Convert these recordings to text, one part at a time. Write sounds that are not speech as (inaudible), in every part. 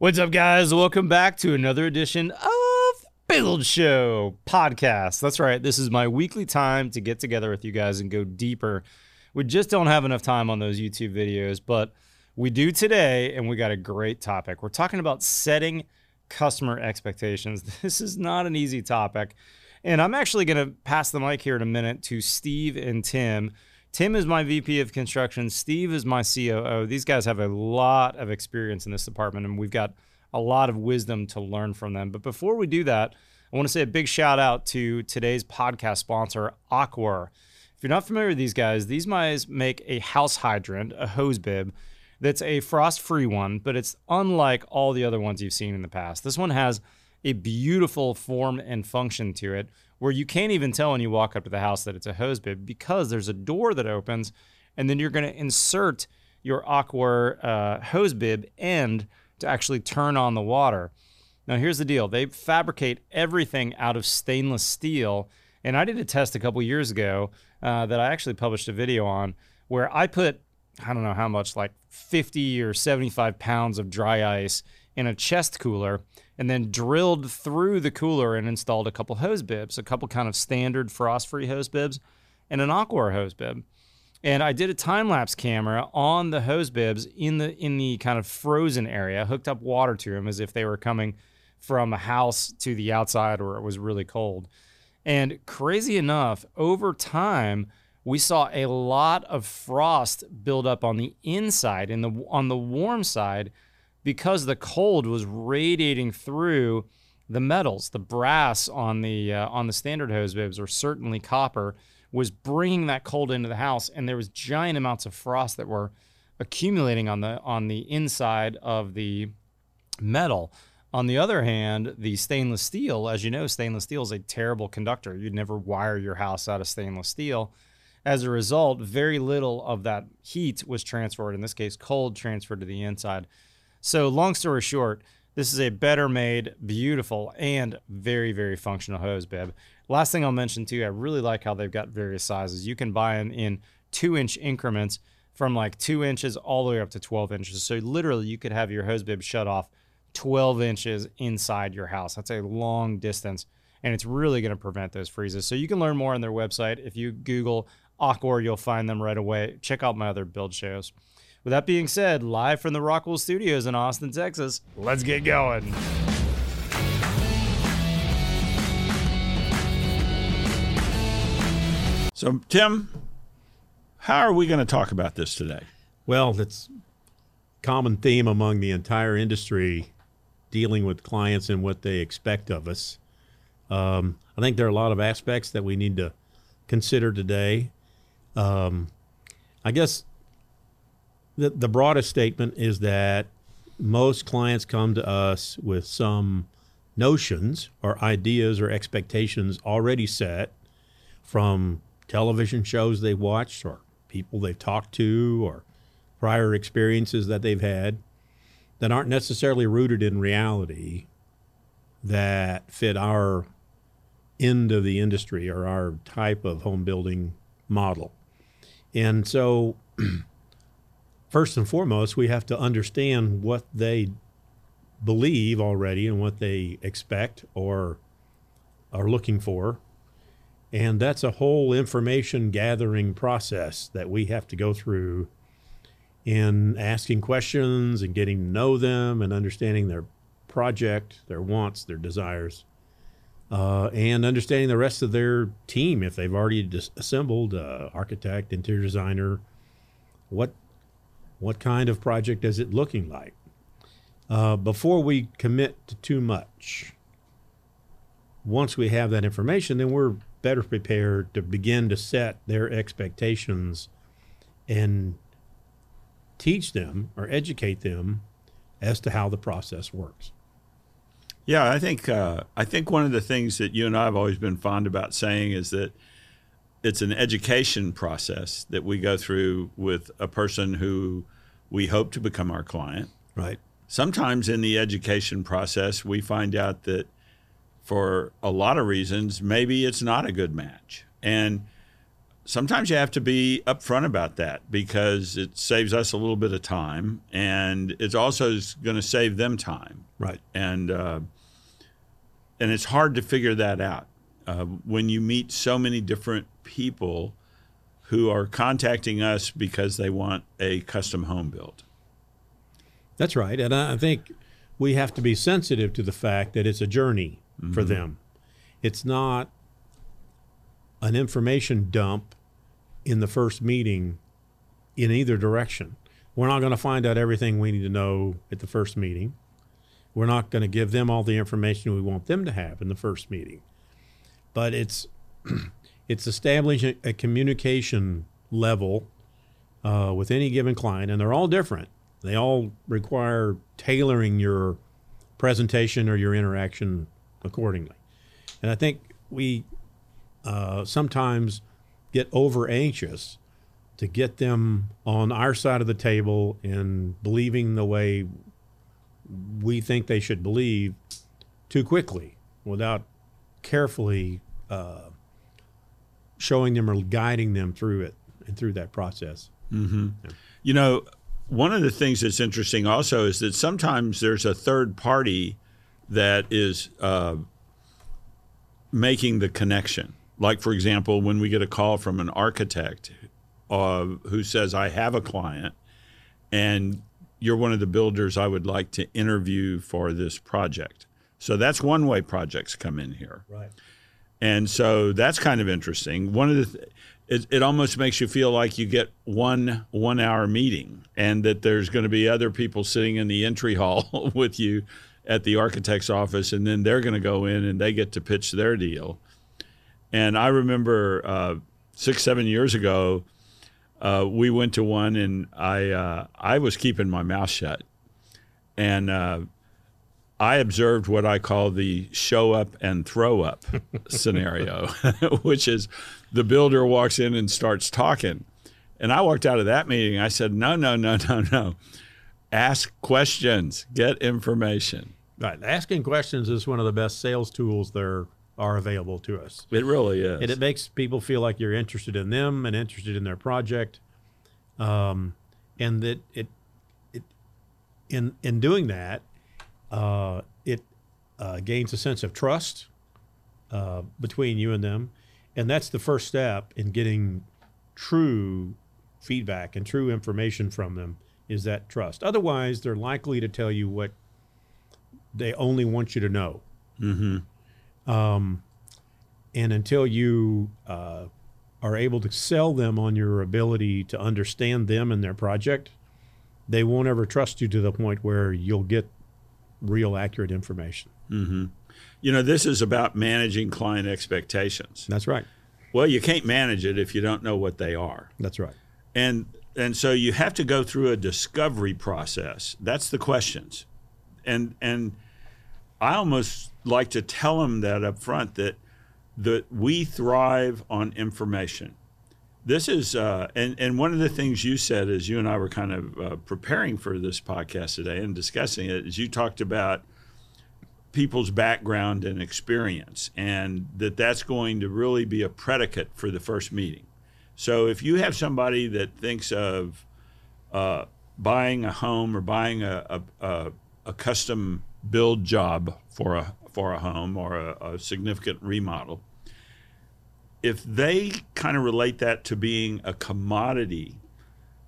What's up, guys? Welcome back to another edition of Build Show podcast. That's right. This is my weekly time to get together with you guys and go deeper. We just don't have enough time on those YouTube videos, but we do today, and we got a great topic. We're talking about setting customer expectations. (laughs) This is not an easy topic. And I'm actually going to pass the mic here in a minute to Steve and Tim. Tim is my VP of construction. Steve is my COO. These guys have a lot of experience in this department, and we've got a lot of wisdom to learn from them. But before we do that, I want to say a big shout out to today's podcast sponsor, Aquor. If you're not familiar with these guys, these guys make a house hydrant, a hose bib, that's a frost free one, but it's unlike all the other ones you've seen in the past. This one has a beautiful form and function to it where you can't even tell when you walk up to the house that it's a hose bib because there's a door that opens and then you're going to insert your Aquor uh, hose bib end to actually turn on the water. Now, here's the deal they fabricate everything out of stainless steel. And I did a test a couple years ago uh, that I actually published a video on where I put, I don't know how much, like 50 or 75 pounds of dry ice in a chest cooler and then drilled through the cooler and installed a couple hose bibs, a couple kind of standard frost-free hose bibs, and an Aquor hose bib. And I did a time lapse camera on the hose bibs in the in the kind of frozen area, hooked up water to them as if they were coming from a house to the outside where it was really cold. And crazy enough, over time, we saw a lot of frost build up on the inside and the on the warm side because the cold was radiating through the metals, the brass on the uh, on the standard hose bibs, or certainly copper, was bringing that cold into the house, and there was giant amounts of frost that were accumulating on the on the inside of the metal. On the other hand, the stainless steel, as you know, stainless steel is a terrible conductor. You'd never wire your house out of stainless steel. As a result, very little of that heat was transferred, in this case, cold transferred to the inside. So, long story short, this is a better made, beautiful, and very, very functional hose bib. Last thing I'll mention too, I really like how they've got various sizes. You can buy them in two inch increments from like two inches all the way up to 12 inches. So, literally, you could have your hose bib shut off 12 inches inside your house. That's a long distance, and it's really going to prevent those freezes. So, you can learn more on their website. If you Google Aquor, you'll find them right away. Check out my other build shows. With that being said, live from the Rockwell Studios in Austin, Texas, let's get going. So, Tim, how are we going to talk about this today? Well, it's common theme among the entire industry dealing with clients and what they expect of us. Um, I think there are a lot of aspects that we need to consider today. Um, I guess the, the broadest statement is that most clients come to us with some notions or ideas or expectations already set from television shows they've watched or people they've talked to or prior experiences that they've had that aren't necessarily rooted in reality that fit our end of the industry or our type of home building model. And so (clears throat) first and foremost, we have to understand what they believe already and what they expect or are looking for. And that's a whole information gathering process that we have to go through in asking questions and getting to know them and understanding their project, their wants, their desires, uh, and understanding the rest of their team if they've already dis- assembled uh, architect, interior designer, what what kind of project is it looking like? Uh, before we commit to too much, once we have that information, then we're better prepared to begin to set their expectations and teach them or educate them as to how the process works. Yeah, I think uh, I think one of the things that you and I have always been fond about saying is that it's an education process that we go through with a person who we hope to become our client. Right. Sometimes in the education process, we find out that for a lot of reasons, maybe it's not a good match. And sometimes you have to be upfront about that because it saves us a little bit of time, and it's also going to save them time. Right. And uh, and it's hard to figure that out uh, when you meet so many different people who are contacting us because they want a custom home built. That's right. And I I think we have to be sensitive to the fact that it's a journey for mm-hmm. them. It's not an information dump in the first meeting in either direction. We're not going to find out everything we need to know at the first meeting. We're not going to give them all the information we want them to have in the first meeting. But it's (clears throat) it's establishing a communication level uh, with any given client, and they're all different. They all require tailoring your presentation or your interaction accordingly. And I think we uh, sometimes get over anxious to get them on our side of the table and believing the way we think they should believe too quickly without carefully uh, showing them or guiding them through it and through that process. You know, one of the things that's interesting also is that sometimes there's a third party that is uh, making the connection. Like, for example, when we get a call from an architect uh, who says, I have a client and you're one of the builders I would like to interview for this project. So that's one way projects come in here. Right. And so that's kind of interesting. One of the, th- it, it almost makes you feel like you get one one hour meeting, and that there's going to be other people sitting in the entry (laughs) hall with you at the architect's office, and then they're going to go in and they get to pitch their deal. And I remember uh, six seven years ago, uh, we went to one, and I uh, I was keeping my mouth shut, and uh, I observed what I call the show up and throw up (laughs) scenario, (laughs) which is the builder walks in and starts talking. And I walked out of that meeting. I said, no, no, no, no, no. Ask questions, get information. Right. Asking questions is one of the best sales tools there are available to us. It really is. And it makes people feel like you're interested in them and interested in their project. Um, and that it, it, in, in doing that, uh, it uh, gains a sense of trust uh, between you and them. And that's the first step in getting true feedback and true information from them is that trust. Otherwise, they're likely to tell you what they only want you to know. Um, and until you uh, are able to sell them on your ability to understand them and their project, they won't ever trust you to the point where you'll get real accurate information. Mm-hmm. you know, this is about managing client expectations. That's right. Well, you can't manage it if you don't know what they are. That's right. and and so you have to go through a discovery process that's the questions and and i almost like to tell them that up front that that we thrive on information this is uh, and and one of the things you said as you and i were kind of uh, preparing for this podcast today and discussing it is you talked about people's background and experience and that that's going to really be a predicate for the first meeting. So if you have somebody that thinks of uh, buying a home or buying a, a, a, a custom build job for a for a home or a, a significant remodel, if they kind of relate that to being a commodity,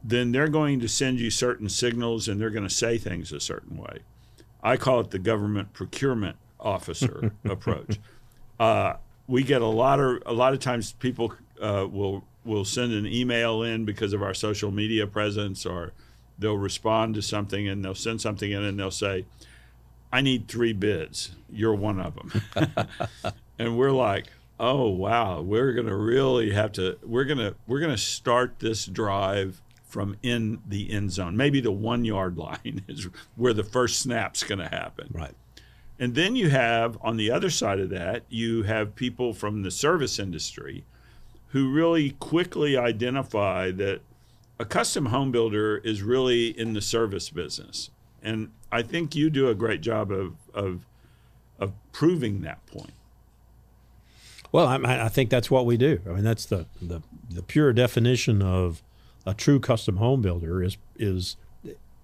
then they're going to send you certain signals and they're going to say things a certain way. I call it the government procurement officer (laughs) approach. Uh, we get a lot of a lot of times people uh, will will send an email in because of our social media presence, or they'll respond to something and they'll send something in and they'll say, "I need three bids. You're one of them," (laughs) and we're like, "Oh wow, we're gonna really have to. We're gonna we're gonna start this drive." From in the end zone, maybe the one yard line (laughs) is where the first snap's going to happen. Right. And then you have on the other side of that, you have people from the service industry who really quickly identify that a custom home builder is really in the service business. And I think you do a great job of of of proving that point. Well, I, I think that's what we do. I mean, that's the, the the pure definition of a true custom home builder is is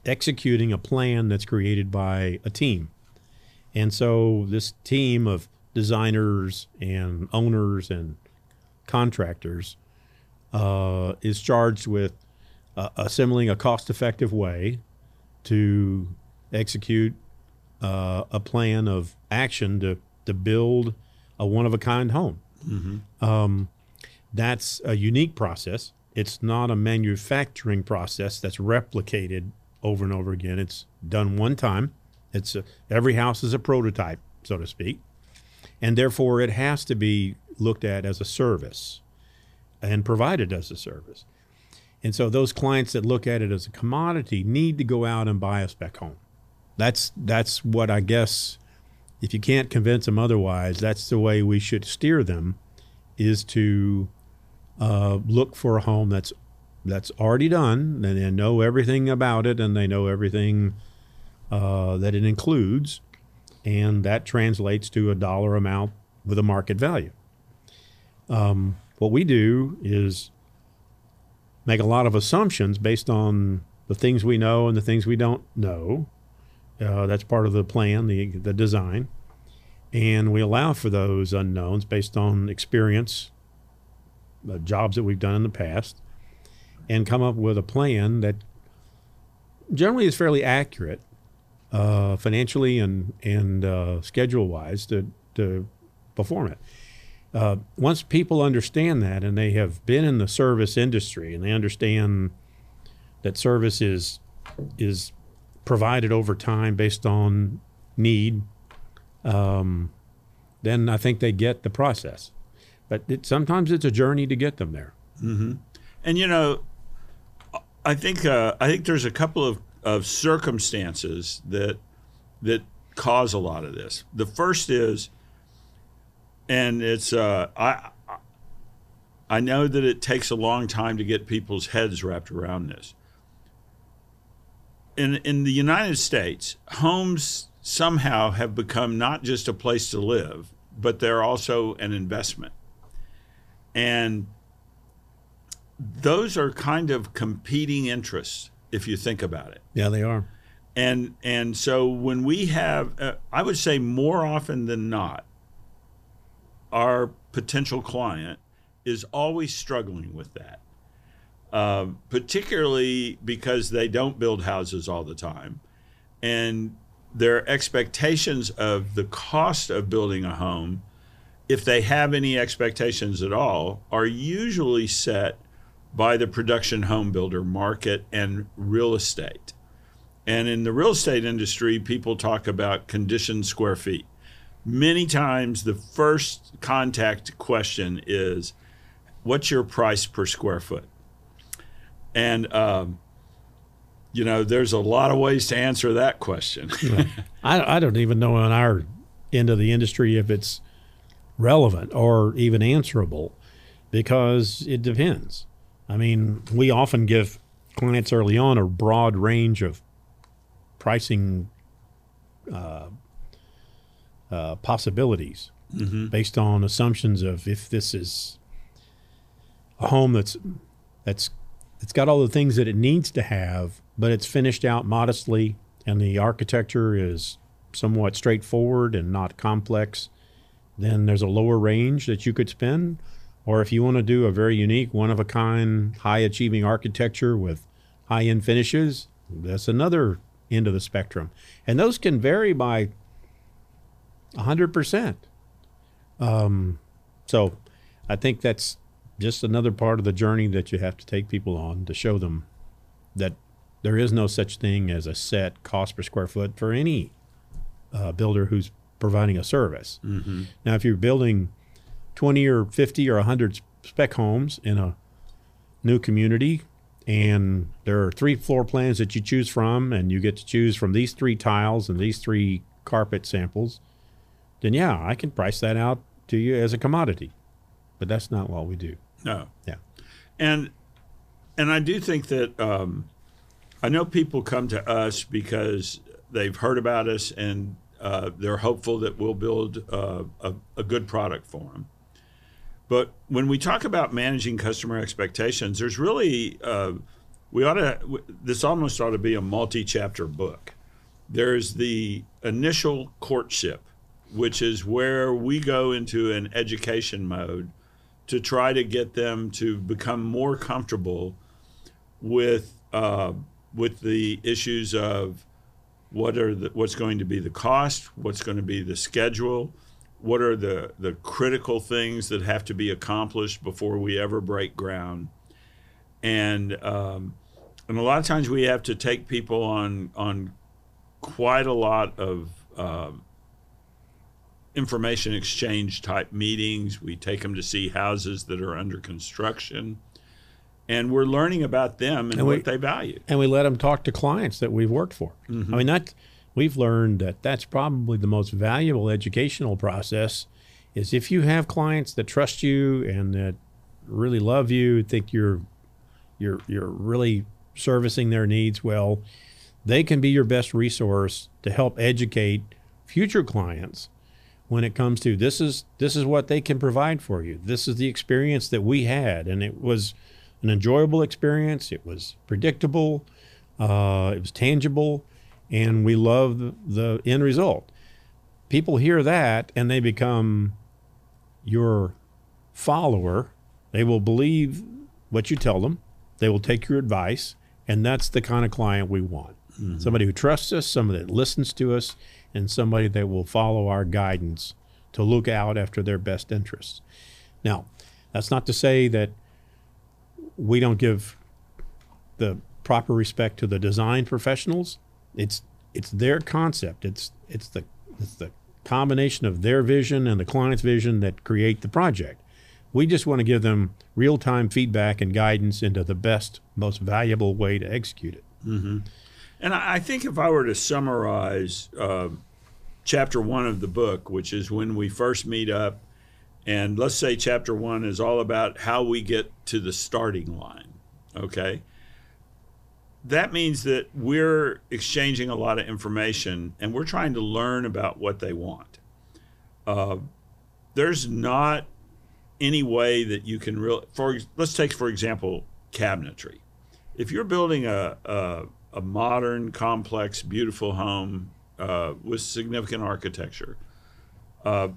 executing a plan that's created by a team. And so this team of designers and owners and contractors uh, is charged with uh, assembling a cost-effective way to execute uh, a plan of action to to build a one-of-a-kind home. Um, that's a unique process. It's not a manufacturing process that's replicated over and over again. It's done one time. It's a, every house is a prototype, so to speak, and therefore it has to be looked at as a service and provided as a service. And so those clients that look at it as a commodity need to go out and buy a spec home. That's that's what I guess if you can't convince them otherwise, that's the way we should steer them is to uh, look for a home that's that's already done and they know everything about it and they know everything uh, that it includes and that translates to a dollar amount with a market value. Um, what we do is make a lot of assumptions based on the things we know and the things we don't know uh, that's part of the plan the, the design and we allow for those unknowns based on experience uh, jobs that we've done in the past and come up with a plan that generally is fairly accurate uh, financially and and uh, schedule wise to to perform it. Uh, once people understand that and they have been in the service industry and they understand that service is is provided over time based on need, um, then I think they get the process. But it, sometimes it's a journey to get them there. And you know, I think uh, I think there's a couple of, of circumstances that that cause a lot of this. The first is, and it's uh, I I know that it takes a long time to get people's heads wrapped around this. In in the United States, homes somehow have become not just a place to live, but they're also an investment. And those are kind of competing interests if you think about it Yeah, they are. and and so when we have uh, i would say more often than not our potential client is always struggling with that uh, particularly because they don't build houses all the time and their expectations of the cost of building a home if they have any expectations at all are usually set by the production home builder market and real estate and in the real estate industry, people talk about conditioned square feet. Many times, the first contact question is, What's your price per square foot? And, um, you know, there's a lot of ways to answer that question. I, I don't even know on our end of the industry if it's relevant or even answerable because it depends. I mean, we often give clients early on a broad range of pricing uh, uh, possibilities based on assumptions of if this is a home that's that's it's got all the things that it needs to have, but it's finished out modestly, and the architecture is somewhat straightforward and not complex, then there's a lower range that you could spend. Or if you want to do a very unique, one of a kind, high achieving architecture with high end finishes, that's another end of the spectrum. And those can vary by 100%. Um, so I think that's just another part of the journey that you have to take people on to show them that there is no such thing as a set cost per square foot for any uh, builder who's providing a service. Now, if you're building 20 or 50 or 100 spec homes in a new community, and there are three floor plans that you choose from, and you get to choose from these three tiles and these three carpet samples, then yeah, I can price that out to you as a commodity. But that's not what we do. No. Yeah. and and I do think that um, I know people come to us because they've heard about us and uh, they're hopeful that we'll build uh, a, a good product for them. But when we talk about managing customer expectations, there's really uh, we ought to this almost ought to be a multi-chapter book. There's the initial courtship, which is where we go into an education mode to try to get them to become more comfortable with uh, with the issues of what are the, what's going to be the cost, what's going to be the schedule, what are the, the critical things that have to be accomplished before we ever break ground, and um, and a lot of times we have to take people on on quite a lot of uh, information exchange type meetings. We take them to see houses that are under construction and we're learning about them and, And what they value. and we let them talk to clients that we've worked for. Mm-hmm. I mean, that we've learned that that's probably the most valuable educational process. Is if you have clients that trust you and that really love you, think you're you're you're really servicing their needs well, they can be your best resource to help educate future clients when it comes to this is this is what they can provide for you. This is the experience that we had, and it was an enjoyable experience. It was predictable. Uh, it was tangible, and we love the, the end result. People hear that and they become your follower. They will believe what you tell them. They will take your advice, and that's the kind of client we want. Somebody who trusts us, somebody that listens to us, and somebody that will follow our guidance to look out after their best interests. Now, that's not to say that we don't give the proper respect to the design professionals. It's it's their concept. It's it's the it's the combination of their vision and the client's vision that create the project. We just want to give them real time feedback and guidance into the best, most valuable way to execute it. Mm-hmm. And I think if I were to summarize uh, chapter one of the book, which is when we first meet up, and let's say chapter one is all about how we get to the starting line, okay? That means that we're exchanging a lot of information and we're trying to learn about what they want. Uh, there's not any way that you can really, for let's take for example cabinetry. If you're building a, a, a modern, complex, beautiful home uh, with significant architecture, uh,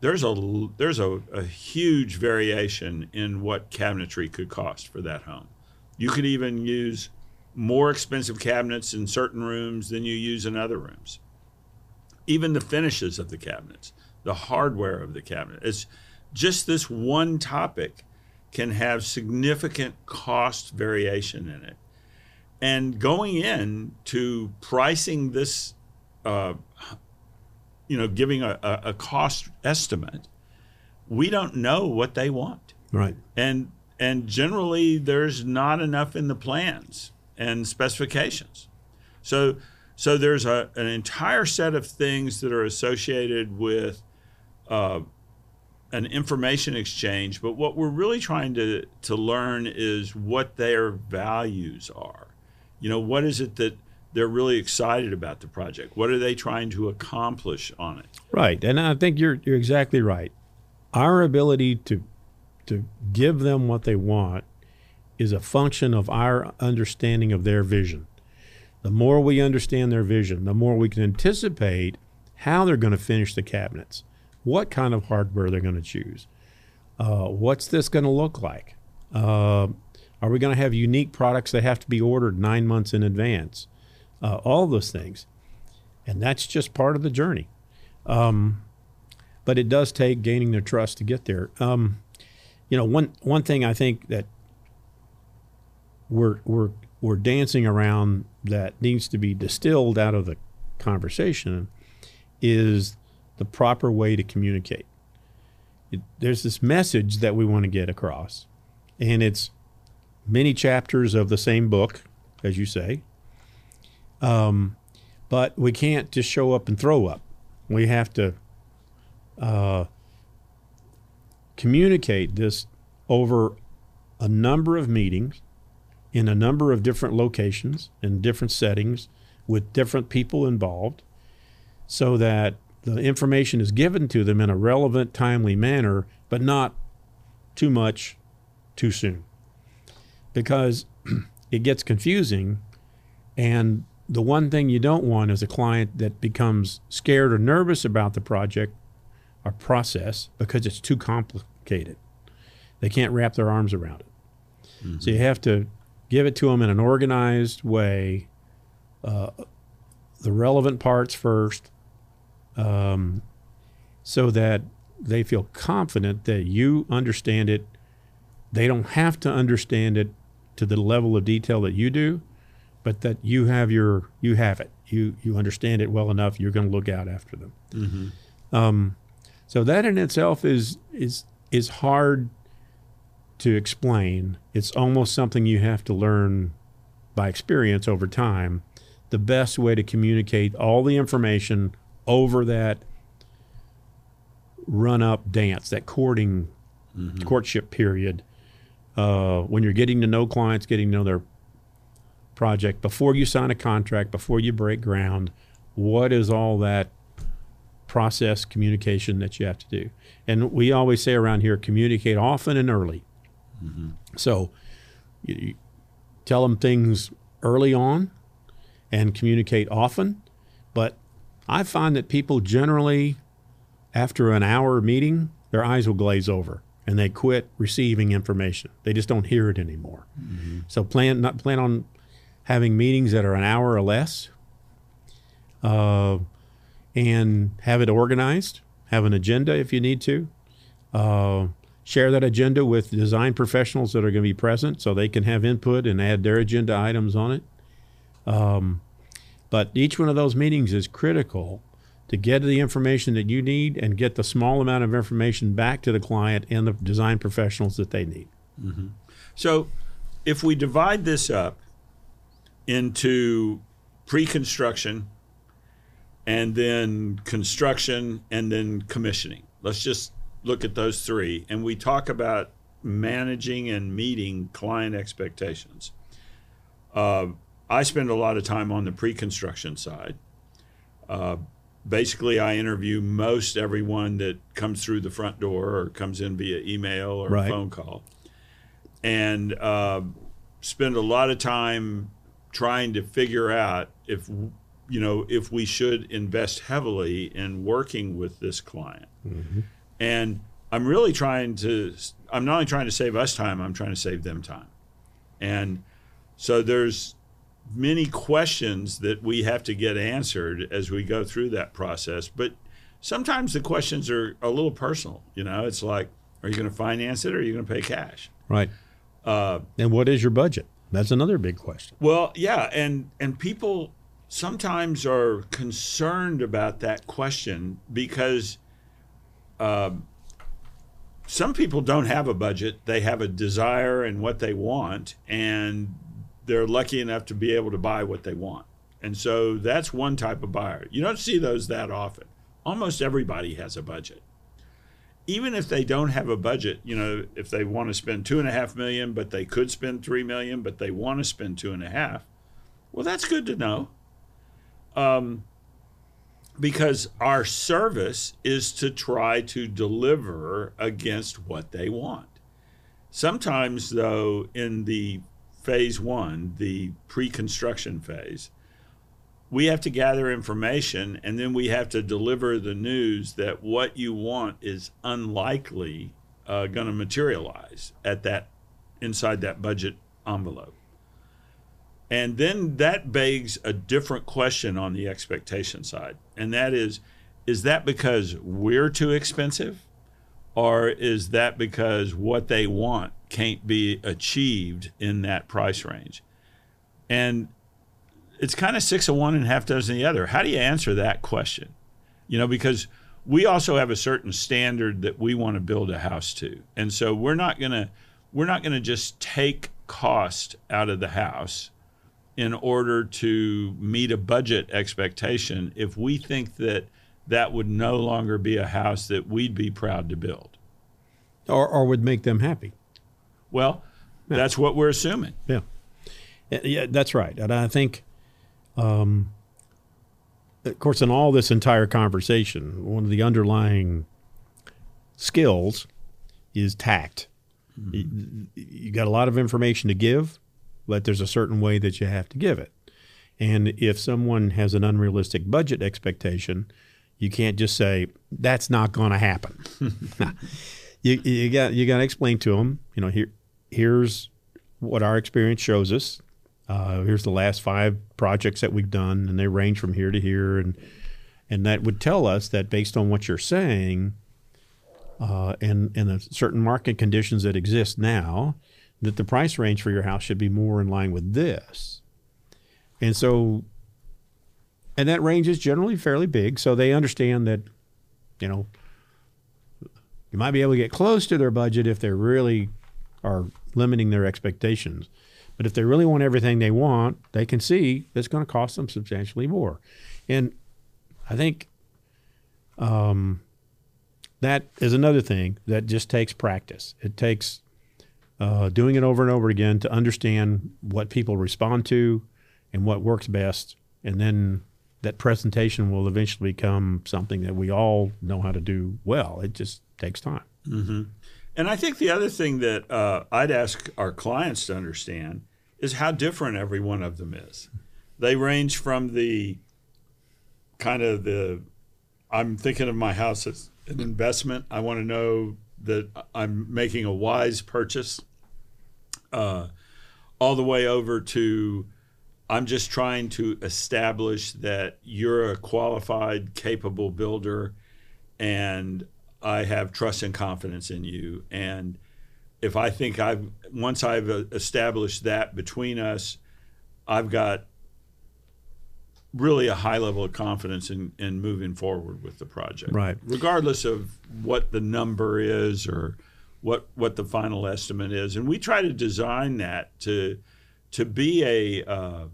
there's a there's a, a huge variation in what cabinetry could cost for that home. You could even use more expensive cabinets in certain rooms than you use in other rooms. Even the finishes of the cabinets, the hardware of the cabinet. It's just this one topic can have significant cost variation in it. And going in to pricing this, uh, you know, giving a, a, cost estimate, we don't know what they want. Right. and and generally there's not enough in the plans and specifications. So so there's a, an entire set of things that are associated with uh, an information exchange but what we're really trying to to learn is what their values are you know what is it that they're really excited about the project what are they trying to accomplish on it Right, and I think you're you're exactly right. Our ability to to give them what they want is a function of our understanding of their vision. The more we understand their vision, the more we can anticipate how they're going to finish the cabinets, what kind of hardware they're going to choose, uh, what's this going to look like. Uh, are we going to have unique products that have to be ordered nine months in advance? Uh, all those things, and that's just part of the journey but it does take gaining their trust to get there. Um, you know, one one thing I think that we're we're we're dancing around that needs to be distilled out of the conversation is the proper way to communicate. It, there's this message that we want to get across, and it's many chapters of the same book, as you say. Um, but we can't just show up and throw up. We have to uh, communicate this over a number of meetings in a number of different locations in different settings with different people involved so that the information is given to them in a relevant timely manner but not too much too soon because (clears throat) it gets confusing. And the one thing you don't want is a client that becomes scared or nervous about the project or process because it's too complicated. They can't wrap their arms around it. So you have to give it to them in an organized way, uh, the relevant parts first, um, so that they feel confident that you understand it. They don't have to understand it to the level of detail that you do, but that you have your you have it. You you understand it well enough. You're going to look out after them. Um, so that in itself is is is hard to explain. It's almost something you have to learn by experience over time. The best way to communicate all the information over that run up dance, that courting courtship period, uh, when you're getting to know clients, getting to know their project before you sign a contract, before you break ground, what is all that process communication that you have to do? And we always say around here, communicate often and early. So you, you tell them things early on and communicate often. But I find that people generally, after an hour meeting, their eyes will glaze over and they quit receiving information. They just don't hear it anymore. So plan not plan on having meetings that are an hour or less, uh, and have it organized. Have an agenda if you need to. Uh, share that agenda with design professionals that are going to be present so they can have input and add their agenda items on it. Um, but each one of those meetings is critical to get the information that you need and get the small amount of information back to the client and the design professionals that they need. So, if we divide this up into pre-construction and then construction and then commissioning, let's just look at those three, and we talk about managing and meeting client expectations. Uh, I spend a lot of time on the pre-construction side. Uh, basically, I interview most everyone that comes through the front door or comes in via email or Right. phone call, and uh, spend a lot of time trying to figure out if you know if we should invest heavily in working with this client. And I'm really trying to. I'm not only trying to save us time. I'm trying to save them time. And so there's many questions that we have to get answered as we go through that process. But sometimes the questions are a little personal. You know, it's like, are you going to finance it or are you going to pay cash? Right. Uh, And what is your budget? That's another big question. well, yeah, and and people sometimes are concerned about that question because um, some people don't have a budget; they have a desire and what they want, and they're lucky enough to be able to buy what they want. And so that's one type of buyer. You don't see those that often. Almost everybody has a budget. Even if they don't have a budget, you know, if they want to spend two and a half million, but they could spend three million, but they want to spend two and a half, well, that's good to know. Um, because our service is to try to deliver against what they want. Sometimes, though, in the phase one, the pre construction phase, we have to gather information and then we have to deliver the news that what you want is unlikely uh, going to materialize at that inside that budget envelope. And then that begs a different question on the expectation side. And that is is that because we're too expensive? Or is that because what they want can't be achieved in that price range? And it's kind of six of one and half dozen the other. How do you answer that question? You know, because we also have a certain standard that we want to build a house to. And so we're not going to we're not going to just take cost out of the house in order to meet a budget expectation if we think that that would no longer be a house that we'd be proud to build. Or, or would make them happy. Well, that's what we're assuming. Yeah. Yeah, Yeah, that's right. And I think, um, of course, in all this entire conversation, one of the underlying skills is tact. You, you got a lot of information to give, but there's a certain way that you have to give it. And if someone has an unrealistic budget expectation, you can't just say that's not going to happen. (laughs) you, you got you got to explain to them. You know, here here's what our experience shows us. Uh, here's the last five projects that we've done, and they range from here to here, and and that would tell us that based on what you're saying, uh, and and the certain market conditions that exist now, that the price range for your house should be more in line with this. And so, and that range is generally fairly big, so they understand that, you know, you might be able to get close to their budget if they really are limiting their expectations. But if they really want everything they want, they can see it's going to cost them substantially more. And I think um, that is another thing that just takes practice. It takes uh, doing it over and over again to understand what people respond to and what works best. And then that presentation will eventually become something that we all know how to do well. It just takes time. Mm-hmm. And I think the other thing that uh, I'd ask our clients to understand is how different every one of them is. They range from the kind of the I'm thinking of my house as an investment. I want to know that I'm making a wise purchase, uh, all the way over to I'm just trying to establish that you're a qualified, capable builder, and I have trust and confidence in you. And if I think I've once I've established that between us, I've got really a high level of confidence in, in moving forward with the project. Right. Regardless of what the number is or what what the final estimate is. And we try to design that to to be a uh,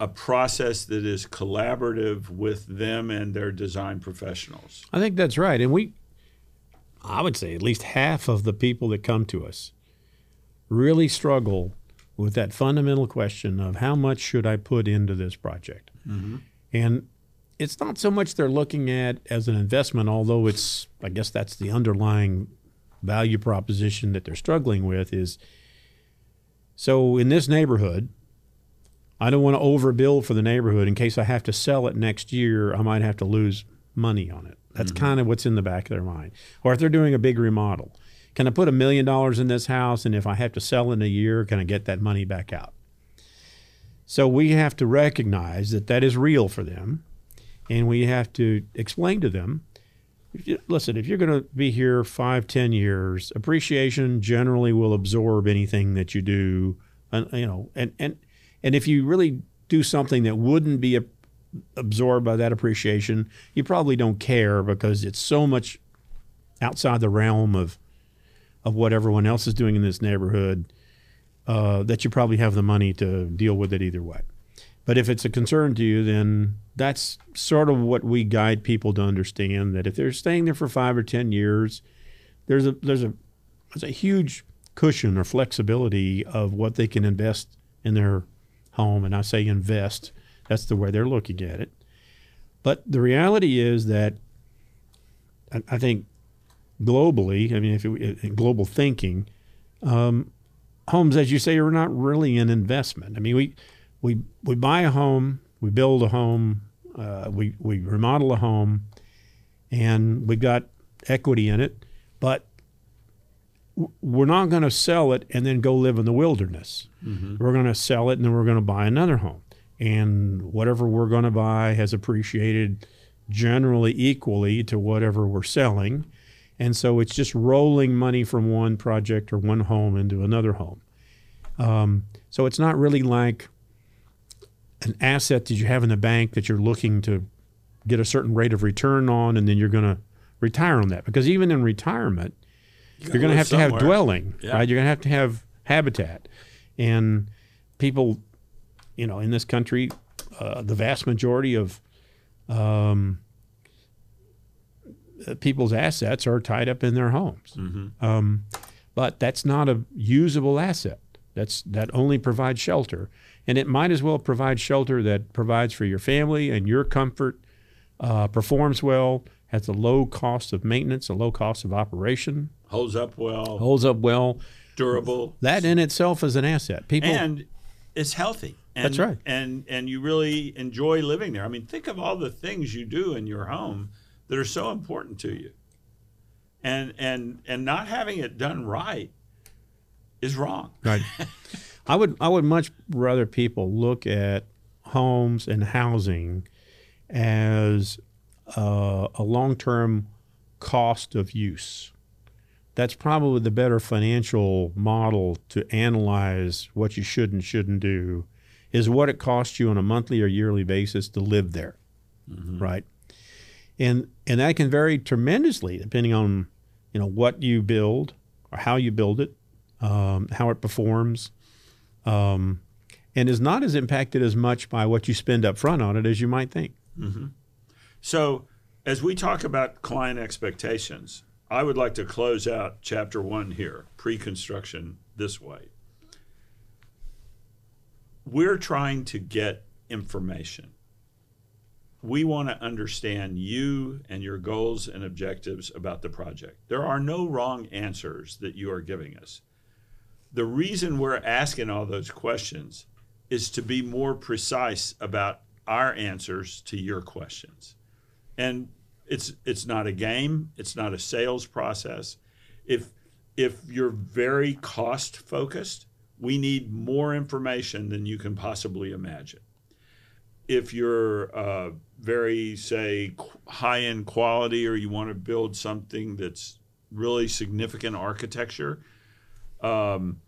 a process that is collaborative with them and their design professionals. I think that's right. And we, I would say at least half of the people that come to us really struggle with that fundamental question of how much should I put into this project? Mm-hmm. And it's not so much they're looking at as an investment, although it's, I guess that's the underlying value proposition that they're struggling with is so in this neighborhood, I don't want to overbuild for the neighborhood in case I have to sell it next year. I might have to lose money on it. That's mm-hmm. kind of what's in the back of their mind. Or if they're doing a big remodel, can I put a million dollars in this house? And if I have to sell in a year, can I get that money back out? So we have to recognize that that is real for them. And we have to explain to them if you, listen, if you're going to be here five, ten years, appreciation generally will absorb anything that you do. Uh, you know, and, and and if you really do something that wouldn't be a, absorbed by that appreciation, you probably don't care because it's so much outside the realm of of what everyone else is doing in this neighborhood uh, that you probably have the money to deal with it either way. But if it's a concern to you, then that's sort of what we guide people to understand that if they're staying there for five or ten years, there's a there's a there's a huge cushion or flexibility of what they can invest in their home, and I say invest, that's the way they're looking at it. But the reality is that I think globally, I mean, if it, in global thinking, um, homes, as you say, are not really an investment. I mean, we we we buy a home, we build a home, uh, we we remodel a home, and we've got equity in it, but we're not going to sell it and then go live in the wilderness. Mm-hmm. We're going to sell it and then we're going to buy another home. And whatever we're going to buy has appreciated generally equally to whatever we're selling. And so it's just rolling money from one project or one home into another home. Um, so it's not really like an asset that you have in the bank that you're looking to get a certain rate of return on and then you're going to retire on that. Because even in retirement, you're going to have somewhere. to have dwelling, yeah. right? You're going to have to have habitat, and people, you know, in this country, uh, the vast majority of um, uh, people's assets are tied up in their homes. Mm-hmm. Um, but that's not a usable asset. That's that only provides shelter, and it might as well provide shelter that provides for your family and your comfort, uh, performs well, has a low cost of maintenance, a low cost of operation, holds up well, holds up well. durable, That in itself is an asset. People, and it's healthy. And, That's right. And and you really enjoy living there. I mean, think of all the things you do in your home that are so important to you. And and and not having it done right is wrong. Right. (laughs) I would I would much rather people look at homes and housing as uh, a long term cost of use. That's probably the better financial model to analyze what you should and shouldn't do is what it costs you on a monthly or yearly basis to live there. Right. And and that can vary tremendously depending on you know what you build or how you build it um, how it performs, um, and is not as impacted as much by what you spend up front on it as you might think. So, as we talk about client expectations, I would like to close out chapter one here, pre construction, this way. We're trying to get information. We want to understand you and your goals and objectives about the project. There are no wrong answers that you are giving us. The reason we're asking all those questions is to be more precise about our answers to your questions and it's it's not a game it's not a sales process. If if you're very cost focused we need more information than you can possibly imagine. If you're uh, very say high end quality or you want to build something that's really significant architecture um,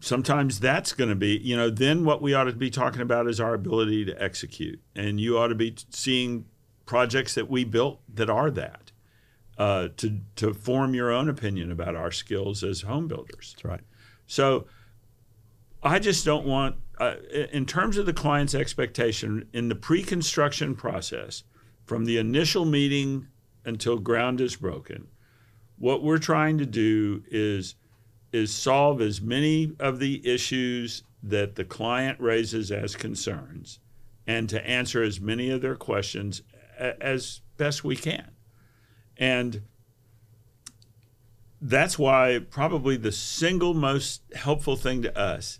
sometimes that's going to be you know then what we ought to be talking about is our ability to execute. And you ought to be seeing projects that we built that are that uh, to to form your own opinion about our skills as home builders That's right. so I just don't want, uh, in terms of the client's expectation in the pre construction process, from the initial meeting until ground is broken, what we're trying to do is is solve as many of the issues that the client raises as concerns and to answer as many of their questions as best we can. And that's why probably the single most helpful thing to us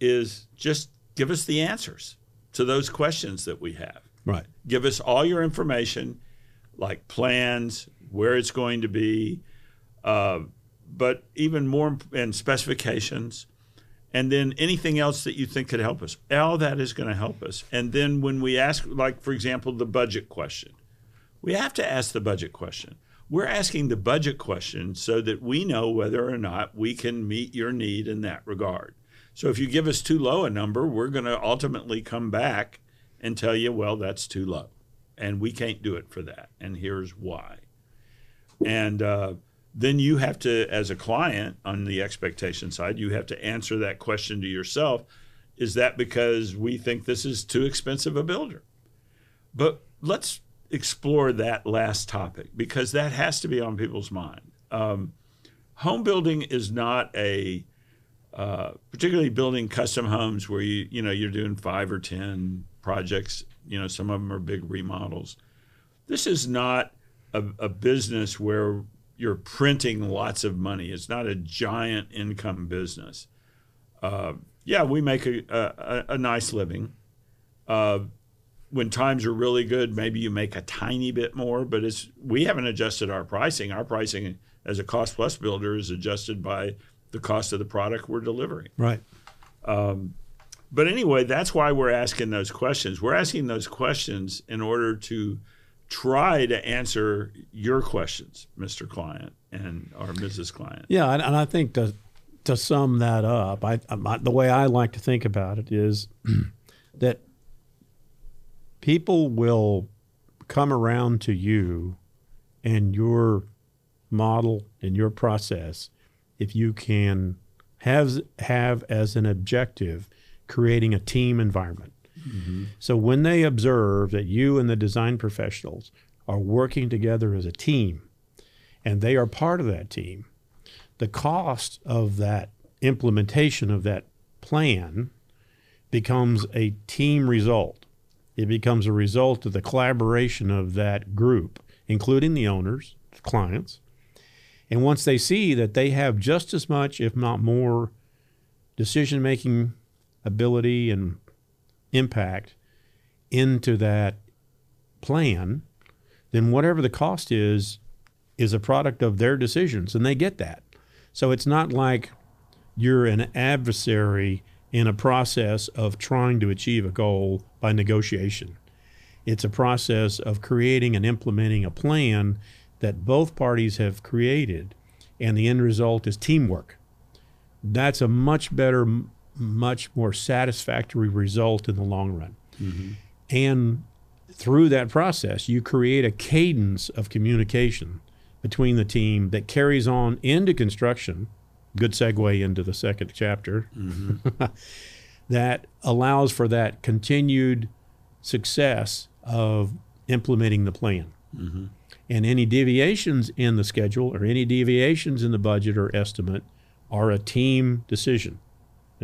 is just give us the answers to those questions that we have. Right. Give us all your information, like plans, where it's going to be, uh, but even more and specifications, and then anything else that you think could help us. All that is going to help us. And then when we ask, like for example, the budget question, we have to ask the budget question. We're asking the budget question so that we know whether or not we can meet your need in that regard. So if you give us too low a number, we're going to ultimately come back and tell you, well, that's too low. And we can't do it for that. And here's why. And uh, then you have to, as a client on the expectation side, you have to answer that question to yourself is that because we think this is too expensive a builder? But let's explore that last topic because that has to be on people's mind. Um, home building is not a uh, particularly building custom homes where you you know you're doing five or ten projects. You know some of them are big remodels. This is not a, a business where you're printing lots of money. It's not a giant income business. Uh, yeah, we make a, a, a nice living. Uh, when times are really good, maybe you make a tiny bit more, but it's we haven't adjusted our pricing. Our pricing as a cost plus builder is adjusted by the cost of the product we're delivering. Right. But anyway, that's why we're asking those questions. We're asking those questions in order to try to answer your questions, Mr. Client and or Mrs. Client. Yeah, and, and I think to to sum that up, I, I the way I like to think about it is (clears throat) that people will come around to you and your model and your process if you can have have as an objective creating a team environment. So when they observe that you and the design professionals are working together as a team and they are part of that team, the cost of that implementation of that plan becomes a team result. It becomes a result of the collaboration of that group, including the owners, the clients, And once they see that they have just as much, if not more, decision making ability and impact into that plan, then whatever the cost is, is a product of their decisions, and they get that. So it's not like you're an adversary in a process of trying to achieve a goal by negotiation. It's a process of creating and implementing a plan that both parties have created, and the end result is teamwork. That's a much better, much more satisfactory result in the long run. Mm-hmm. And through that process, you create a cadence of communication between the team that carries on into construction. Good segue into the second chapter. Mm-hmm. (laughs) that allows for that continued success of implementing the plan. Mm-hmm. And any deviations in the schedule or any deviations in the budget or estimate are a team decision.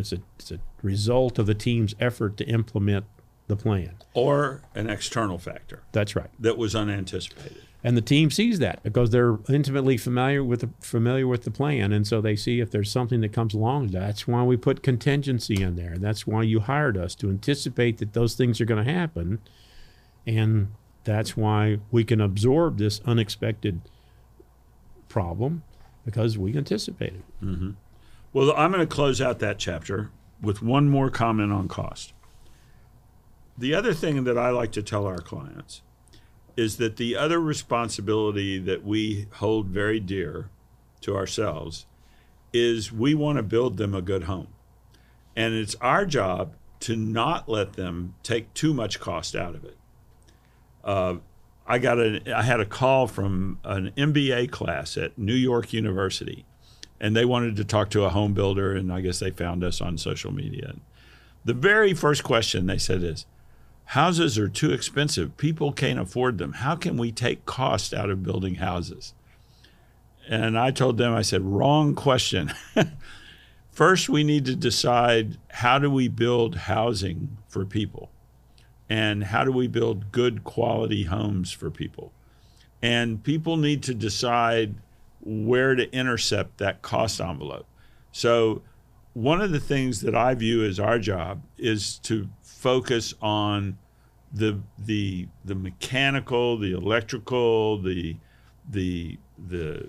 It's a, it's a result of the team's effort to implement the plan. Or an external factor. That's right. That was unanticipated. And the team sees that because they're intimately familiar with the familiar with the plan, and so they see if there's something that comes along. That's why we put contingency in there. That's why you hired us to anticipate that those things are going to happen, and that's why we can absorb this unexpected problem because we anticipated. Mm-hmm. Well, I'm going to close out that chapter with one more comment on cost. The other thing that I like to tell our clients is that the other responsibility that we hold very dear to ourselves is we want to build them a good home. And it's our job to not let them take too much cost out of it uh, I got a I had a call from an MBA class at New York University, and they wanted to talk to a home builder, and I guess they found us on social media. The very first question they said is, "Houses are too expensive. People can't afford them. How can we take cost out of building houses?" And I told them, I said, "Wrong question." (laughs) First, we need to decide how do we build housing for people and how do we build good quality homes for people? And people need to decide where to intercept that cost envelope. So, one of the things that I view as our job is to focus on the the the mechanical, the electrical, the the the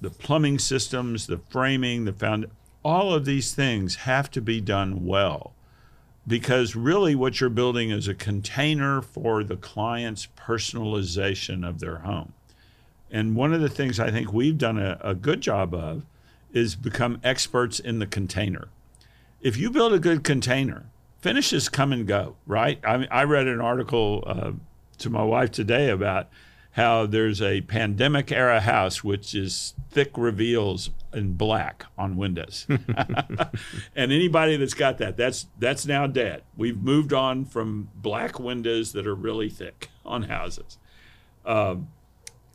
the plumbing systems, the framing, the found all of these things have to be done well because really what you're building is a container for the client's personalization of their home. And one of the things I think we've done a, a, good job of is become experts in the container. If you build a good container, finishes come and go, right? I, mean, I read an article uh, to my wife today about how there's a pandemic era house which is thick reveals in black on windows. (laughs) and anybody that's got that, that's that's now dead. We've moved on from black windows that are really thick on houses. Um,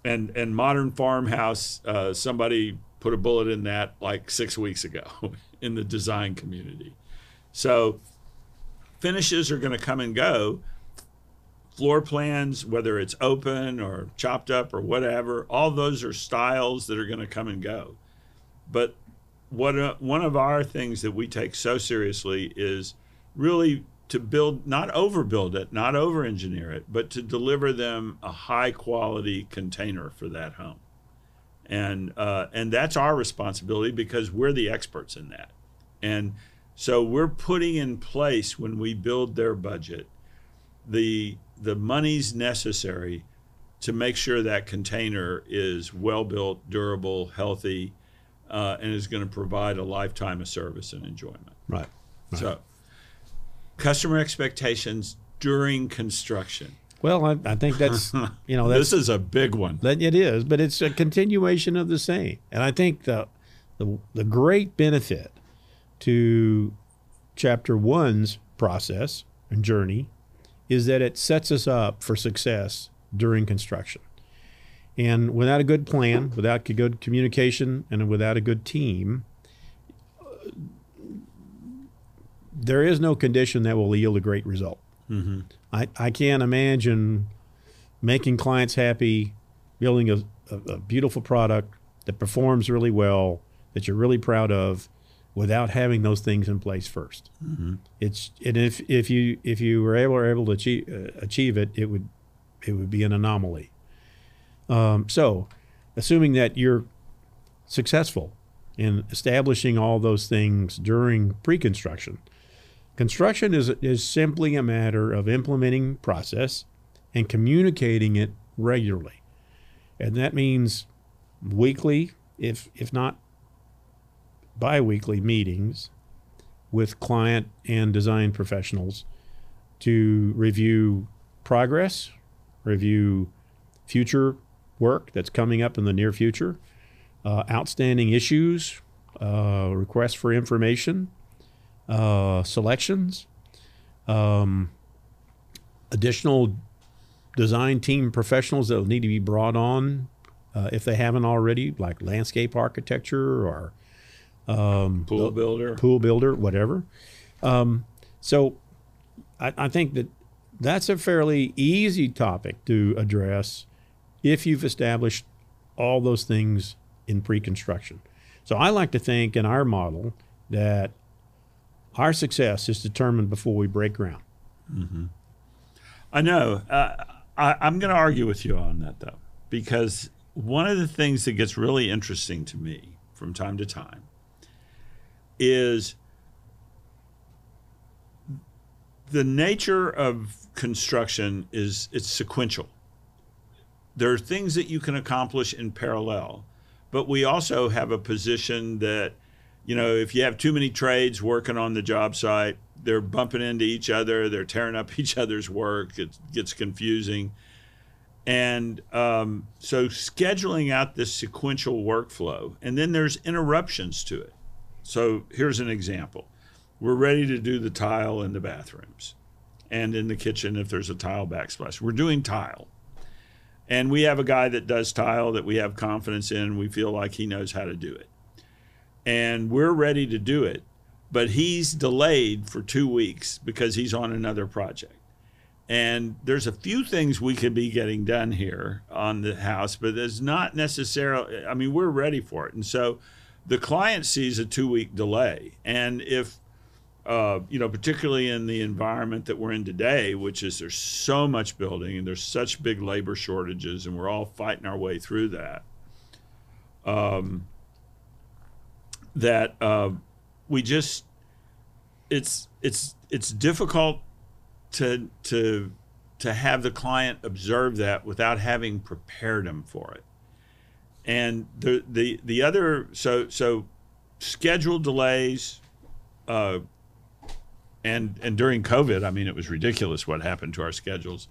and and modern farmhouse, uh, somebody put a bullet in that like six weeks ago (laughs) in the design community. So finishes are going to come and go floor plans, whether it's open or chopped up or whatever, all those are styles that are going to come and go. But what uh, one of our things that we take so seriously is really to build, not overbuild it, not over engineer it, but to deliver them a high quality container for that home. And, uh, and that's our responsibility because we're the experts in that. And so we're putting in place when we build their budget the the monies necessary to make sure that container is well built, durable, healthy, uh, and is going to provide a lifetime of service and enjoyment. Right. right. So, customer expectations during construction. Well, I, I think that's (laughs) you know that's, this is a big one. That it is, but it's a continuation of the same. And I think the the, the great benefit to chapter one's process and journey is that it sets us up for success during construction. And without a good plan, without good communication, and without a good team, there is no condition that will yield a great result. Mm-hmm. I, I can't imagine making clients happy, building a, a, a beautiful product, that performs really well, that you're really proud of, without having those things in place 1st It's and if if you if you were able or able to achieve uh, achieve it, it would it would be an anomaly. Um, so, assuming that you're successful in establishing all those things during pre-construction, construction is is simply a matter of implementing process and communicating it regularly, and that means weekly, if if not biweekly meetings with client and design professionals to review progress, review future work that's coming up in the near future, uh, outstanding issues, uh, requests for information, uh, selections, um, additional design team professionals that will need to be brought on uh, if they haven't already, like landscape architecture or um, Pool builder. pool builder, whatever. Um, so I, I think that that's a fairly easy topic to address if you've established all those things in pre-construction. So I like to think in our model that our success is determined before we break ground. I know. Uh, I, I'm going to argue with you on that, though, because one of the things that gets really interesting to me from time to time is the nature of construction is it's sequential. There are things that you can accomplish in parallel, but we also have a position that, you know, if you have too many trades working on the job site, they're bumping into each other, they're tearing up (laughs) each other's work, it gets confusing. And um, so scheduling out this sequential workflow, and then there's interruptions to it. So here's an example. We're ready to do the tile in the bathrooms and in the kitchen if there's a tile backsplash. We're doing tile. And we have a guy that does tile that we have confidence in. We feel like he knows how to do it. And we're ready to do it, but he's delayed for two weeks because he's on another project. And there's a few things we could be getting done here on the house, but there's not necessarily, I mean, we're ready for it. And so the client sees a two week delay. And if, uh, you know, particularly in the environment that we're in today, which is there's so much building and there's such big labor shortages, and we're all fighting our way through that. Um, that uh, we just it's it's it's difficult to to to have the client observe that without having prepared them for it. And the the the other so so schedule delays uh, and and during COVID, I mean, it was ridiculous what happened to our schedules.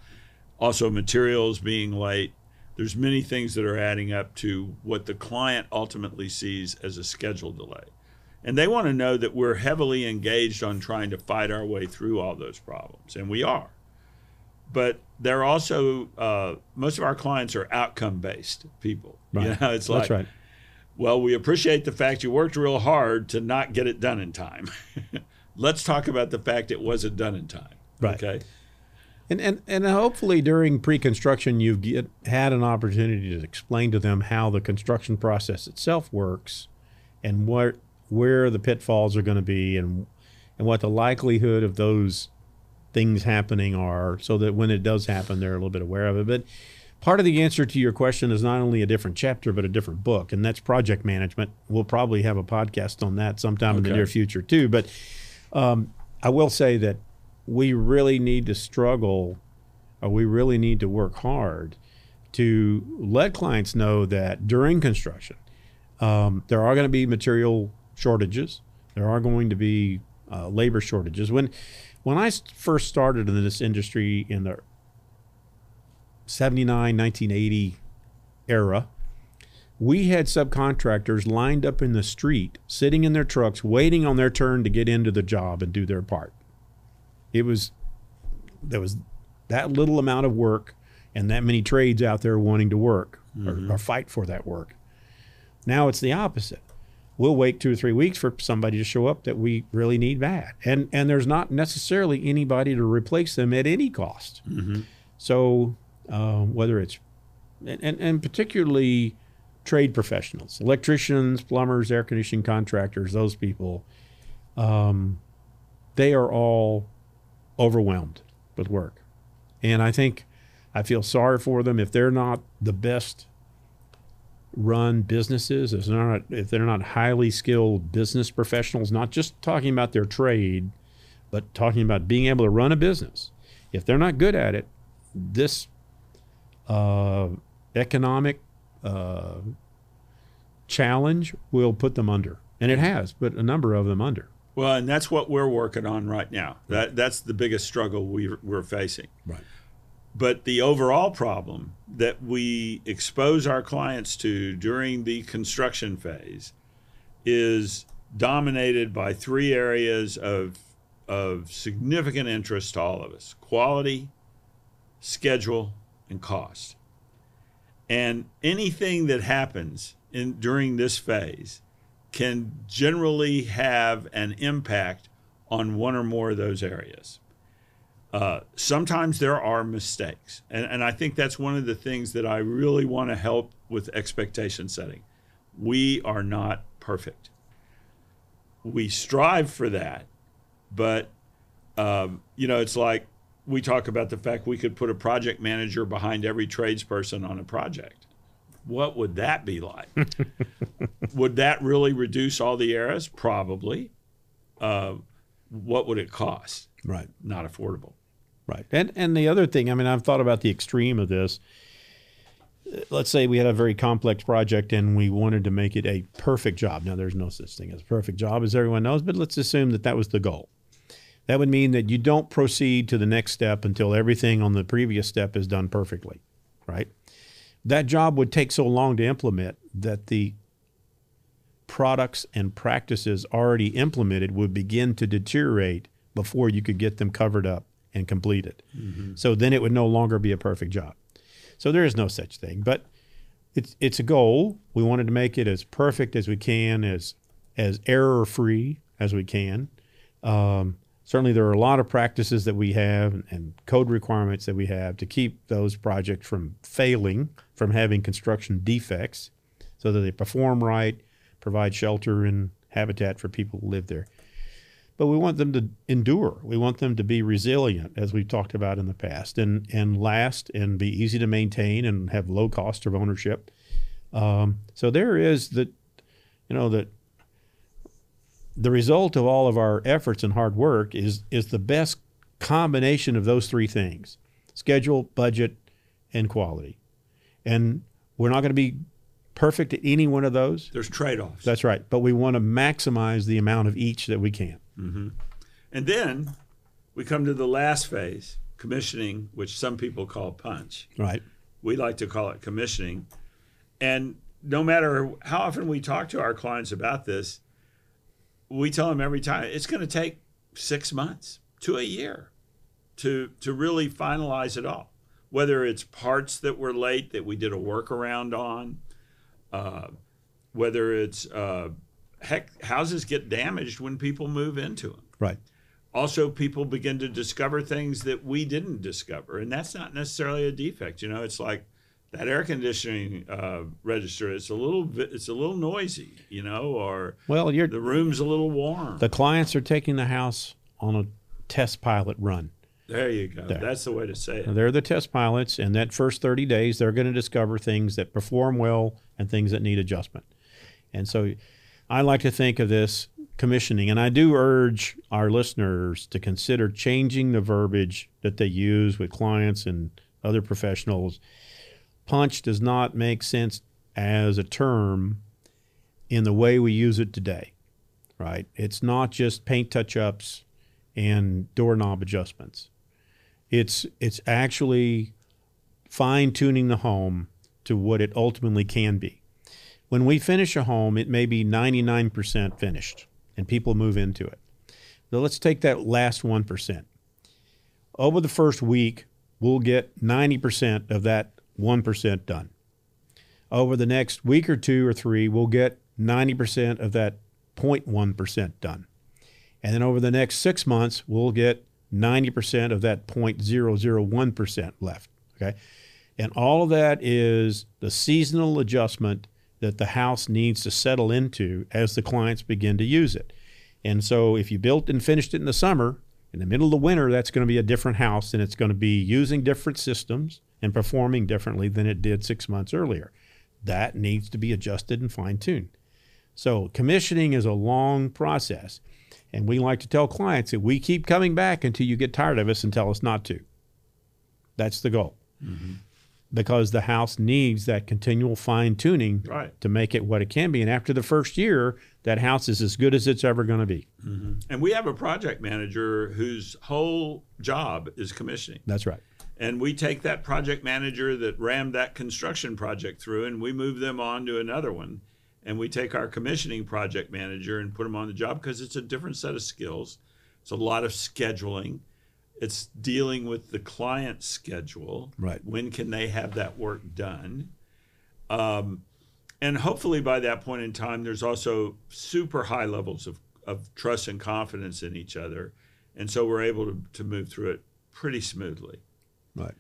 Also, materials being late. There's many things that are adding up to what the client ultimately sees as a schedule delay, and they want to know that we're heavily engaged on trying to fight our way through all those problems, and we are. But they're also uh, most of our clients are outcome based people. You Right. know, it's That's like right. well, we appreciate the fact you worked real hard to not get it done in time. (laughs) Let's talk about the fact it wasn't done in time. Right. Okay. And, and, and hopefully during pre-construction you've get, had an opportunity to explain to them how the construction process itself works and what where the pitfalls are going to be and and what the likelihood of those things happening are so that when it does happen they're a little bit aware of it. But part of the answer to your question is not only a different chapter but a different book and that's project management. We'll probably have a podcast on that sometime in the near future too. But um, i will say that we really need to struggle or we really need to work hard to let clients know that during construction um, there are going to be material shortages. There are going to be uh, labor shortages. When when I first started in this industry in the 79 1980 era we had subcontractors lined up in the street sitting in their trucks waiting on their turn to get into the job and do their part it was there was that little amount of work and that many trades out there wanting to work or, or fight for that work. Now it's the opposite. We'll wait two or three weeks for somebody to show up that we really need bad, and and there's not necessarily anybody to replace them at any cost. So uh, whether it's and, and and particularly trade professionals, electricians, plumbers, air conditioning contractors, those people, um, they are all overwhelmed with work. And I think I feel sorry for them if they're not the best run businesses, if they're not, if they're not highly skilled business professionals, not just talking about their trade, but talking about being able to run a business. If they're not good at it, this uh, economic uh, challenge will put them under. And it has put a number of them under. Well, and that's what we're working on right now. That that's the biggest struggle we we're facing. Right. But the overall problem that we expose our clients to during the construction phase is dominated by three areas of of significant interest to all of us: quality, schedule, and cost. And anything that happens in during this phase can generally have an impact on one or more of those areas. Uh, sometimes there are mistakes. And, and I think that's one of the things that I really want to help with expectation setting. We are not perfect. We strive for that, but um, you know, it's like we talk about the fact we could put a project manager behind every tradesperson on a project. What would that be like? (laughs) would that really reduce all the errors? Probably. Uh, what would it cost? Right. Not affordable. Right. And and the other thing, I mean, I've thought about the extreme of this. Let's say we had a very complex project and we wanted to make it a perfect job. Now, there's no such thing as a perfect job, as everyone knows, but let's assume that that was the goal. That would mean that you don't proceed to the next step until everything on the previous step is done perfectly, right? That job would take so long to implement that the products and practices already implemented would begin to deteriorate before you could get them covered up and completed. Mm-hmm. So then it would no longer be a perfect job. So there is no such thing, but it's it's a goal. We wanted to make it as perfect as we can, as as error free as we can. Um, certainly, there are a lot of practices that we have and, and code requirements that we have to keep those projects from failing, from having construction defects, so that they perform right, provide shelter and habitat for people who live there but we want them to endure. We want them to be resilient, as we've talked about in the past, and and last and be easy to maintain and have low cost of ownership. Um, so there is that, you know, that the result of all of our efforts and hard work is is the best combination of those three things: schedule, budget, and quality. And we're not going to be perfect at any one of those. There's trade-offs. That's right, but we want to maximize the amount of each that we can. Mm-hmm. And then we come to the last phase, commissioning, which some people call punch. Right. We like to call it commissioning. And no matter how often we talk to our clients about this, we tell them every time it's going to take six months to a year to to really finalize it all. Whether it's parts that were late that we did a workaround on, uh, whether it's uh, heck, houses get damaged when people move into them. Right. Also, people begin to discover things that we didn't discover, and that's not necessarily a defect. You know, it's like that air conditioning uh, register. It's a little, bit, it's a little noisy. You know, or well, you're, the room's a little warm. The clients are taking the house on a test pilot run. There you go. There. That's the way to say it. They're the test pilots, and that first 30 days, they're going to discover things that perform well and things that need adjustment. And so I like to think of this commissioning, and I do urge our listeners to consider changing the verbiage that they use with clients and other professionals. Punch does not make sense as a term in the way we use it today, right? It's not just paint touch ups and doorknob adjustments. It's it's actually fine tuning the home to what it ultimately can be. When we finish a home, it may be 99% finished and people move into it. So let's take that last 1%. Over the first week, we'll get 90% of that 1% done. Over the next week or two or three, we'll get 90% of that 0.1% done. And then over the next six months, we'll get 90% of that 0.001% left. Okay. And all of that is the seasonal adjustment that the house needs to settle into as the clients begin to use it. And so if you built and finished it in the summer, in the middle of the winter, that's going to be a different house and it's going to be using different systems and performing differently than it did six months earlier. That needs to be adjusted and fine tuned. So commissioning is a long process. And we like to tell clients that we keep coming back until you get tired of us and tell us not to. That's the goal. Mm-hmm. Because the house needs that continual fine tuning Right. to make it what it can be. And after the first year, that house is as good as it's ever going to be. And we have a project manager whose whole job is commissioning. That's right. And we take that project manager that rammed that construction project through and we move them on to another one. And we take our commissioning project manager and put them on the job because it's a different set of skills. It's a lot of scheduling. It's dealing with the client schedule. Right. When can they have that work done? Um, and hopefully by that point in time, there's also super high levels of, of trust and confidence in each other. And so we're able to, to move through it pretty smoothly. Right.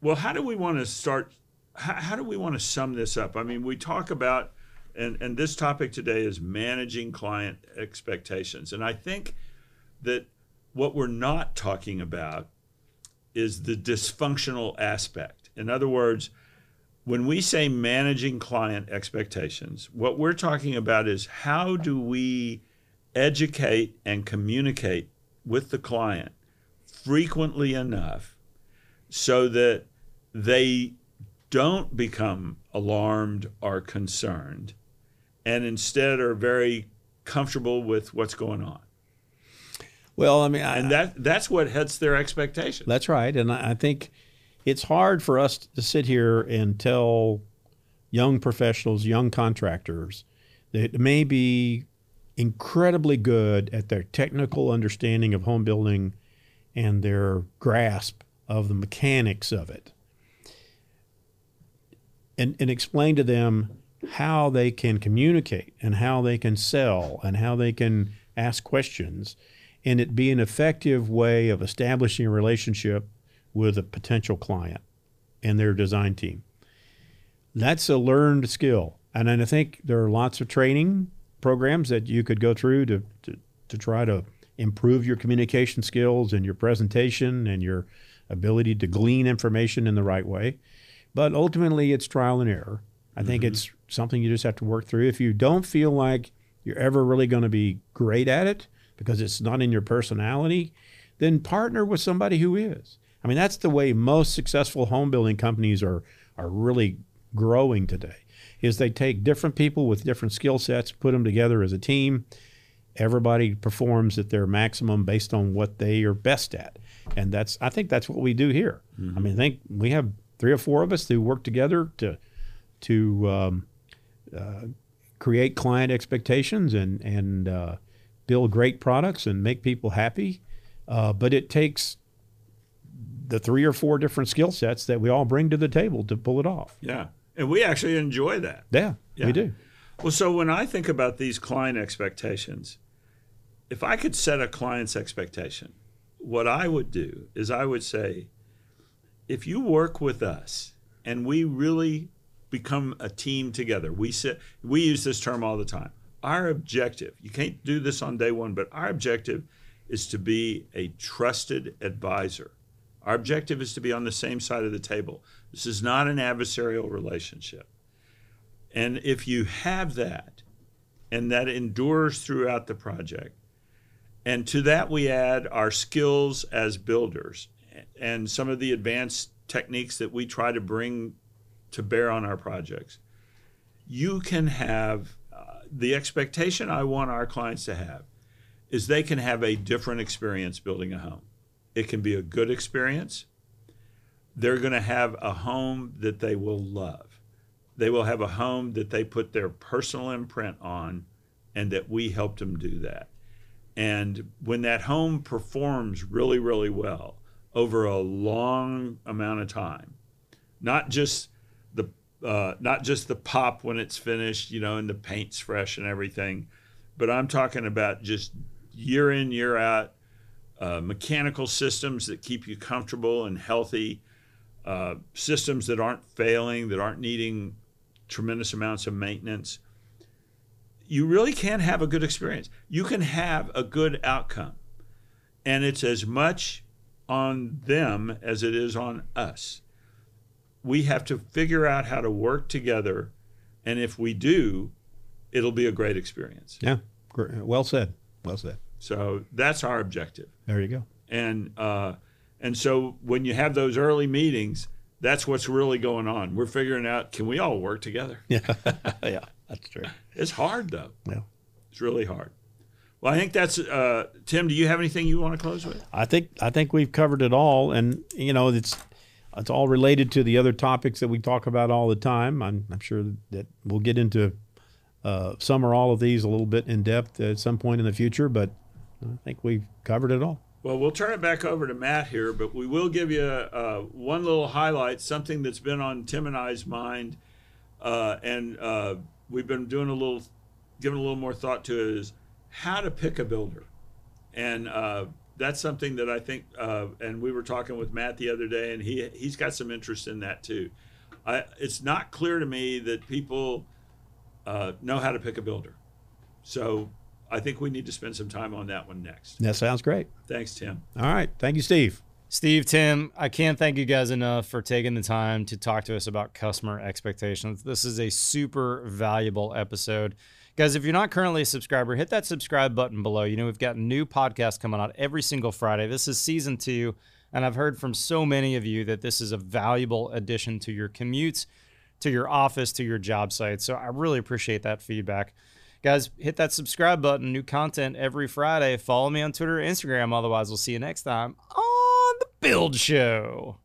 Well, how do we want to start? How, how do we want to sum this up? I mean, we talk about, and, and this topic today is managing client expectations. And I think that what we're not talking about is the dysfunctional aspect. In other words, when we say managing client expectations, what we're talking about is how do we educate and communicate with the client frequently enough so that they don't become alarmed or concerned and instead are very comfortable with what's going on. Well, I mean, I, And that that's what hits their expectations. That's right. And I I think it's hard for us to sit here and tell young professionals, young contractors that may be incredibly good at their technical understanding of home building and their grasp of the mechanics of it. And, and explain to them how they can communicate and how they can sell and how they can ask questions and it be an effective way of establishing a relationship with a potential client and their design team. That's a learned skill. And I think there are lots of training programs that you could go through to, to, to try to improve your communication skills and your presentation and your ability to glean information in the right way. But ultimately, it's trial and error. I think mm-hmm. it's something you just have to work through. If you don't feel like you're ever really going to be great at it because it's not in your personality, then partner with somebody who is. I mean, that's the way most successful home building companies are are really growing today. Is they take different people with different skill sets, put them together as a team. Everybody performs at their maximum based on what they are best at, and that's I think that's what we do here. I mm-hmm. mean, I think we have three or four of us who work together to to um, uh, create client expectations and and uh, build great products and make people happy. Uh, but it takes the three or four different skill sets that we all bring to the table to pull it off. Yeah. And we actually enjoy that. Yeah, Yeah. we do. Well, so when I think about these client expectations, if I could set a client's expectation, what I would do is I would say, if you work with us and we really become a team together, we sit, we use this term all the time. Our objective, you can't do this on day one, but our objective is to be a trusted advisor. Our objective is to be on the same side of the table. This is not an adversarial relationship. And if you have that, and that endures throughout the project, and to that we add our skills as builders and some of the advanced techniques that we try to bring to bear on our projects, you can have uh, the expectation I want our clients to have is they can have a different experience building a home. It can be a good experience. They're going to have a home that they will love. They will have a home that they put their personal imprint on and that we helped them do that. And when that home performs really, really well over a long amount of time, not just the uh, not just the pop when it's finished, you know, and the paint's fresh and everything, but I'm talking about just year in, year out, uh, mechanical systems that keep you comfortable and healthy, uh, systems that aren't failing, that aren't needing tremendous amounts of maintenance. You really can have a good experience. You can have a good outcome. And it's as much on them as it is on us. We have to figure out how to work together. And if we do, it'll be a great experience. Yeah. Well said. Well said. So that's our objective. There you go. And uh, and so when you have those early meetings, that's what's really going on. We're figuring out can we all work together? (laughs) Yeah. (laughs) yeah. That's true. It's hard though. Yeah. It's really hard. Well, I think that's uh, Tim. Do you have anything you want to close with? I think I think we've covered it all, and you know it's it's all related to the other topics that we talk about all the time. I'm, I'm sure that we'll get into uh, some or all of these a little bit in depth at some point in the future, but I think we've covered it all. Well, we'll turn it back over to Matt here, but we will give you uh, one little highlight, something that's been on Tim and I's mind, uh, and uh, we've been doing a little, giving a little more thought to it is how to pick a builder, and uh, that's something that I think. Uh, and we were talking with Matt the other day, and he he's got some interest in that too. I, it's not clear to me that people uh, know how to pick a builder, so I think we need to spend some time on that one next. That sounds great. Thanks, Tim. All right, thank you, Steve. Steve, Tim, I can't thank you guys enough for taking the time to talk to us about customer expectations. This is a super valuable episode. Guys, if you're not currently a subscriber, hit that subscribe button below. You know, we've got new podcasts coming out every single Friday. This is season two, and I've heard from so many of you that this is a valuable addition to your commutes, to your office, to your job site. So I really appreciate that feedback. Guys, hit that subscribe button. New content every Friday. Follow me on Twitter Instagram. Otherwise, we'll see you next time on the Build Show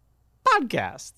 podcast.